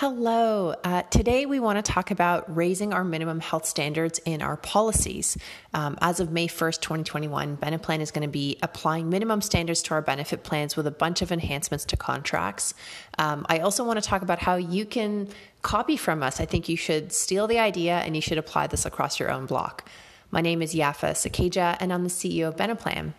Hello. Uh, today we want to talk about raising our minimum health standards in our policies. Um, as of May 1st, 2021, Beneplan is going to be applying minimum standards to our benefit plans with a bunch of enhancements to contracts. Um, I also want to talk about how you can copy from us. I think you should steal the idea and you should apply this across your own block. My name is Yafa Sakkejha, and I'm the CEO of Beneplan.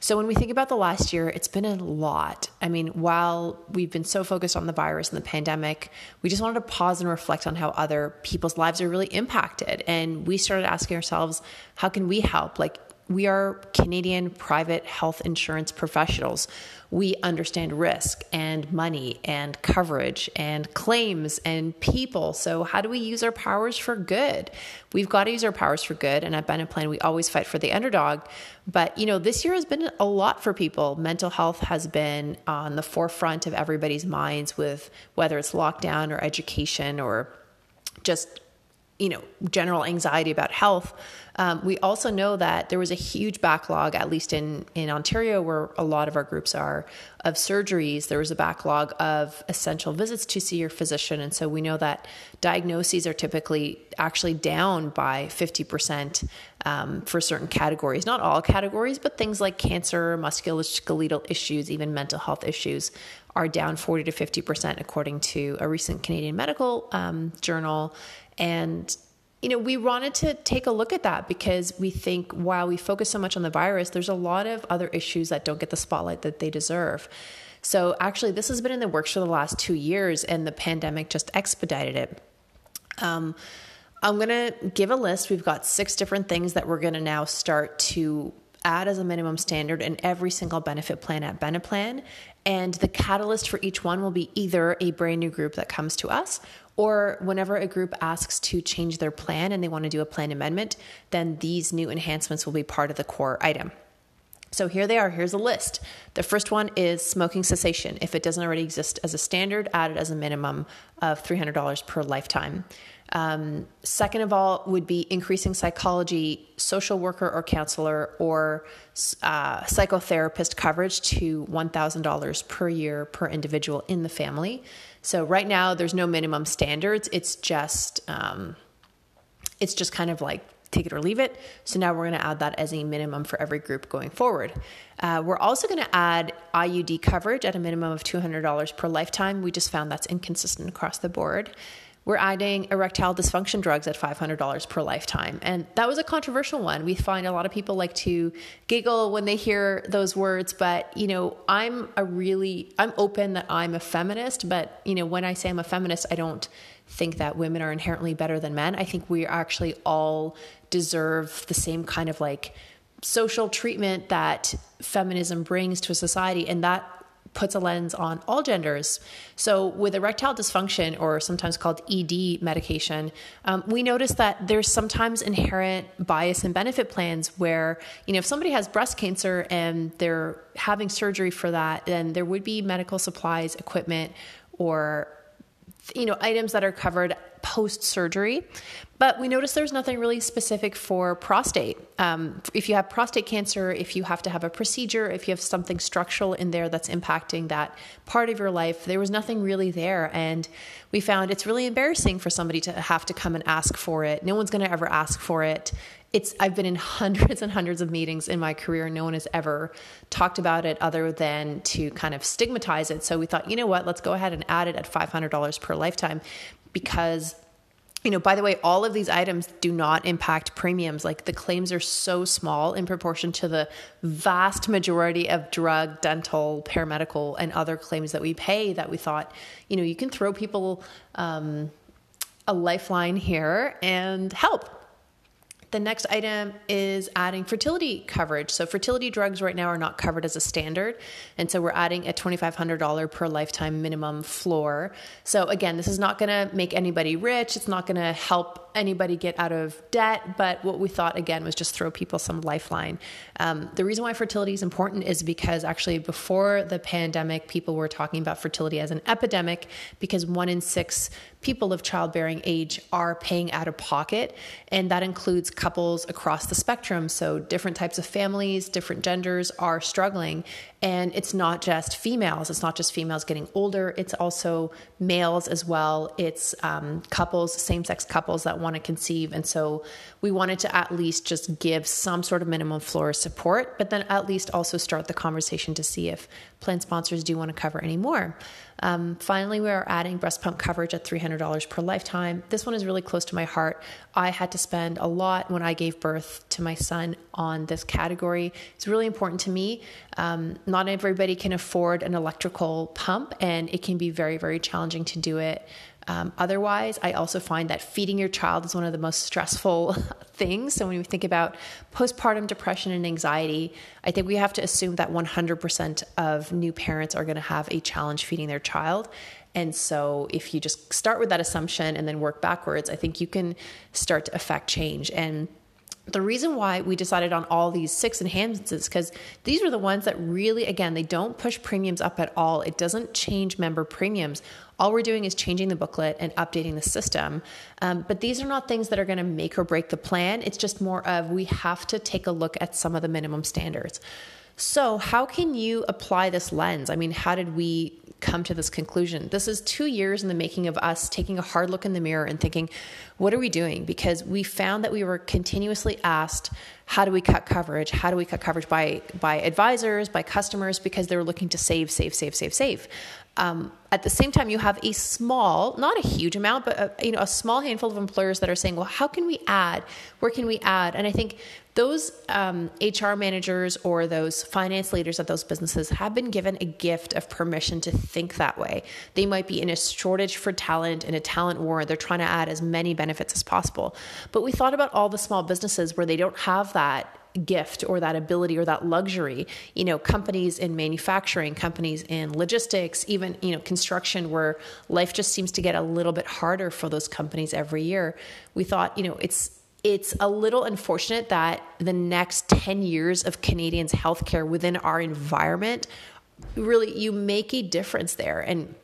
So, when we think about the last year, it's been a lot. I mean, while we've been so focused on the virus and the pandemic, we just wanted to pause and reflect on how other people's lives are really impacted. And we started asking ourselves, how can we help? Like, we are Canadian private health insurance professionals. We understand risk and money and coverage and claims and people. So, how do we use our powers for good? We've got to use our powers for good. And at Beneplan, we always fight for the underdog. But, you know, this year has been a lot for people. Mental health has been on the forefront of everybody's minds with whether it's lockdown or education or just you know general anxiety about health um, we also know that there was a huge backlog at least in in ontario where a lot of our groups are of surgeries. There was a backlog of essential visits to see your physician. And so we know that diagnoses are typically actually down by 50% um, for certain categories. Not all categories but things like cancer musculoskeletal issues even mental health issues are down 40 to 50% according to a recent canadian medical um, journal. And you know, we wanted to take a look at that because we think while we focus so much on the virus, there's a lot of other issues that don't get the spotlight that they deserve. So, actually, this has been in the works for the last two years, and the pandemic just expedited it. Um, I'm going to give a list. We've got six different things that we're going to now start to add as a minimum standard in every single benefit plan at Beneplan. And the catalyst for each one will be either a brand new group that comes to us or whenever a group asks to change their plan and they want to do a plan amendment, then these new enhancements will be part of the core item. So here they are. Here's a list. The first one is smoking cessation. If it doesn't already exist as a standard, added as a minimum of $300 per lifetime. Um, second of all, would be increasing psychology, social worker or counselor, or uh, psychotherapist coverage to $1,000 per year per individual in the family. So right now, there's no minimum standards. It's just um, it's just kind of like take it or leave it. So now we're going to add that as a minimum for every group going forward. Uh, we're also going to add IUD coverage at a minimum of $200 per lifetime. We just found that's inconsistent across the board we're adding erectile dysfunction drugs at $500 per lifetime. And that was a controversial one. We find a lot of people like to giggle when they hear those words, but you know, I'm a really I'm open that I'm a feminist, but you know, when I say I'm a feminist, I don't think that women are inherently better than men. I think we actually all deserve the same kind of like social treatment that feminism brings to a society and that puts a lens on all genders. So, with erectile dysfunction, or sometimes called ED medication, um, we notice that there's sometimes inherent bias in benefit plans where, you know, if somebody has breast cancer and they're having surgery for that, then there would be medical supplies, equipment, or you know items that are covered post surgery. But we noticed there's nothing really specific for prostate. Um, if you have prostate cancer, if you have to have a procedure, if you have something structural in there that's impacting that part of your life, there was nothing really there. And we found it's really embarrassing for somebody to have to come and ask for it. No one's going to ever ask for it. It's, I've been in hundreds and hundreds of meetings in my career. No one has ever talked about it other than to kind of stigmatize it. So we thought, you know what, let's go ahead and add it at $500 per lifetime because you know, by the way, all of these items do not impact premiums. Like the claims are so small in proportion to the vast majority of drug, dental, paramedical, and other claims that we pay that we thought, you know, you can throw people um, a lifeline here and help. The next item is adding fertility coverage. So, fertility drugs right now are not covered as a standard. And so, we're adding a $2,500 per lifetime minimum floor. So, again, this is not going to make anybody rich. It's not going to help anybody get out of debt, but what we thought again was just throw people some lifeline. Um, the reason why fertility is important is because actually before the pandemic, people were talking about fertility as an epidemic because one in six people of childbearing age are paying out of pocket, and that includes couples across the spectrum. So different types of families, different genders are struggling, and it's not just females. It's not just females getting older. It's also males as well. It's um, couples, same-sex couples that want to conceive, and so we wanted to at least just give some sort of minimum floor support, but then at least also start the conversation to see if plan sponsors do want to cover any more. Um, finally, we are adding breast pump coverage at $300 per lifetime. This one is really close to my heart. I had to spend a lot when I gave birth to my son on this category. It's really important to me. Um, not everybody can afford an electrical pump, and it can be very, very challenging to do it. Um, otherwise, I also find that feeding your child is one of the most stressful things. So, when we think about postpartum depression and anxiety, I think we have to assume that 100% of new parents are going to have a challenge feeding their child. And so, if you just start with that assumption and then work backwards, I think you can start to affect change. And the reason why we decided on all these six enhancements is because these are the ones that really, again, they don't push premiums up at all. It doesn't change member premiums. All we're doing is changing the booklet and updating the system. Um, but these are not things that are going to make or break the plan. It's just more of we have to take a look at some of the minimum standards. So, how can you apply this lens? I mean, how did we come to this conclusion? This is two years in the making of us taking a hard look in the mirror and thinking, what are we doing? Because we found that we were continuously asked, how do we cut coverage? How do we cut coverage by by advisors, by customers, because they were looking to save, save, save, save, save. Um, at the same time, you have a small, not a huge amount, but a, you know, a small handful of employers that are saying, "Well, how can we add? Where can we add?" And I think those um, HR managers or those finance leaders of those businesses have been given a gift of permission to think that way. They might be in a shortage for talent, in a talent war. They're trying to add as many benefits as possible. But we thought about all the small businesses where they don't have that gift or that ability or that luxury you know companies in manufacturing companies in logistics even you know construction where life just seems to get a little bit harder for those companies every year we thought you know it's it's a little unfortunate that the next 10 years of Canadians healthcare within our environment really you make a difference there. And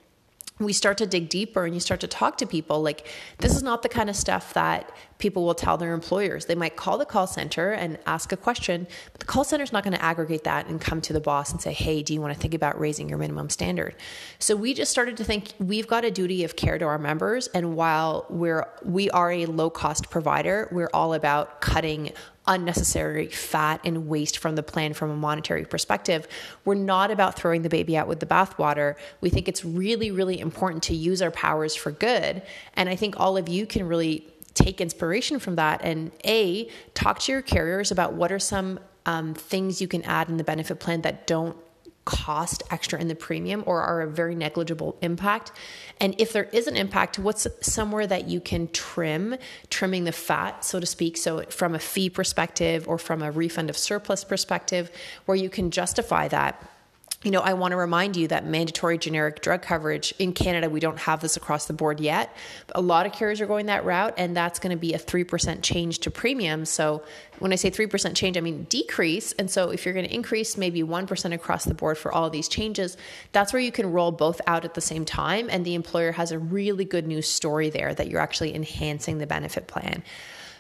we start to dig deeper and you start to talk to people like this is not the kind of stuff that people will tell their employers. They might call the call center and ask a question but the call center is not going to aggregate that and come to the boss and say hey do you want to think about raising your minimum standard? So we just started to think we've got a duty of care to our members and while we're we are a low cost provider we're all about cutting unnecessary fat and waste from the plan from a monetary perspective. We're not about throwing the baby out with the bathwater. We think it's really, really important to use our powers for good. And I think all of you can really take inspiration from that and A, talk to your carriers about what are some um, things you can add in the benefit plan that don't cost extra in the premium or are a very negligible impact? And if there is an impact, what's somewhere that you can trim, trimming the fat, so to speak? So, from a fee perspective or from a refund of surplus perspective, where you can justify that you know, I want to remind you that mandatory generic drug coverage in Canada, we don't have this across the board yet. A lot of carriers are going that route, and that's going to be a 3% change to premium. So, when I say 3% change, I mean decrease. And so, if you're going to increase maybe 1% across the board for all these changes, that's where you can roll both out at the same time. And the employer has a really good news story there that you're actually enhancing the benefit plan.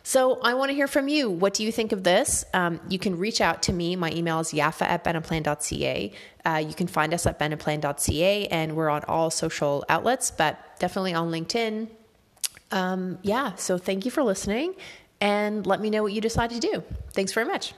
So I want to hear from you. What do you think of this? Um, you can reach out to me. My email is yafa at beneplan.ca. Uh, you can find us at beneplan.ca, and we're on all social outlets, but definitely on LinkedIn. Um, yeah, so thank you for listening, and let me know what you decide to do. Thanks very much.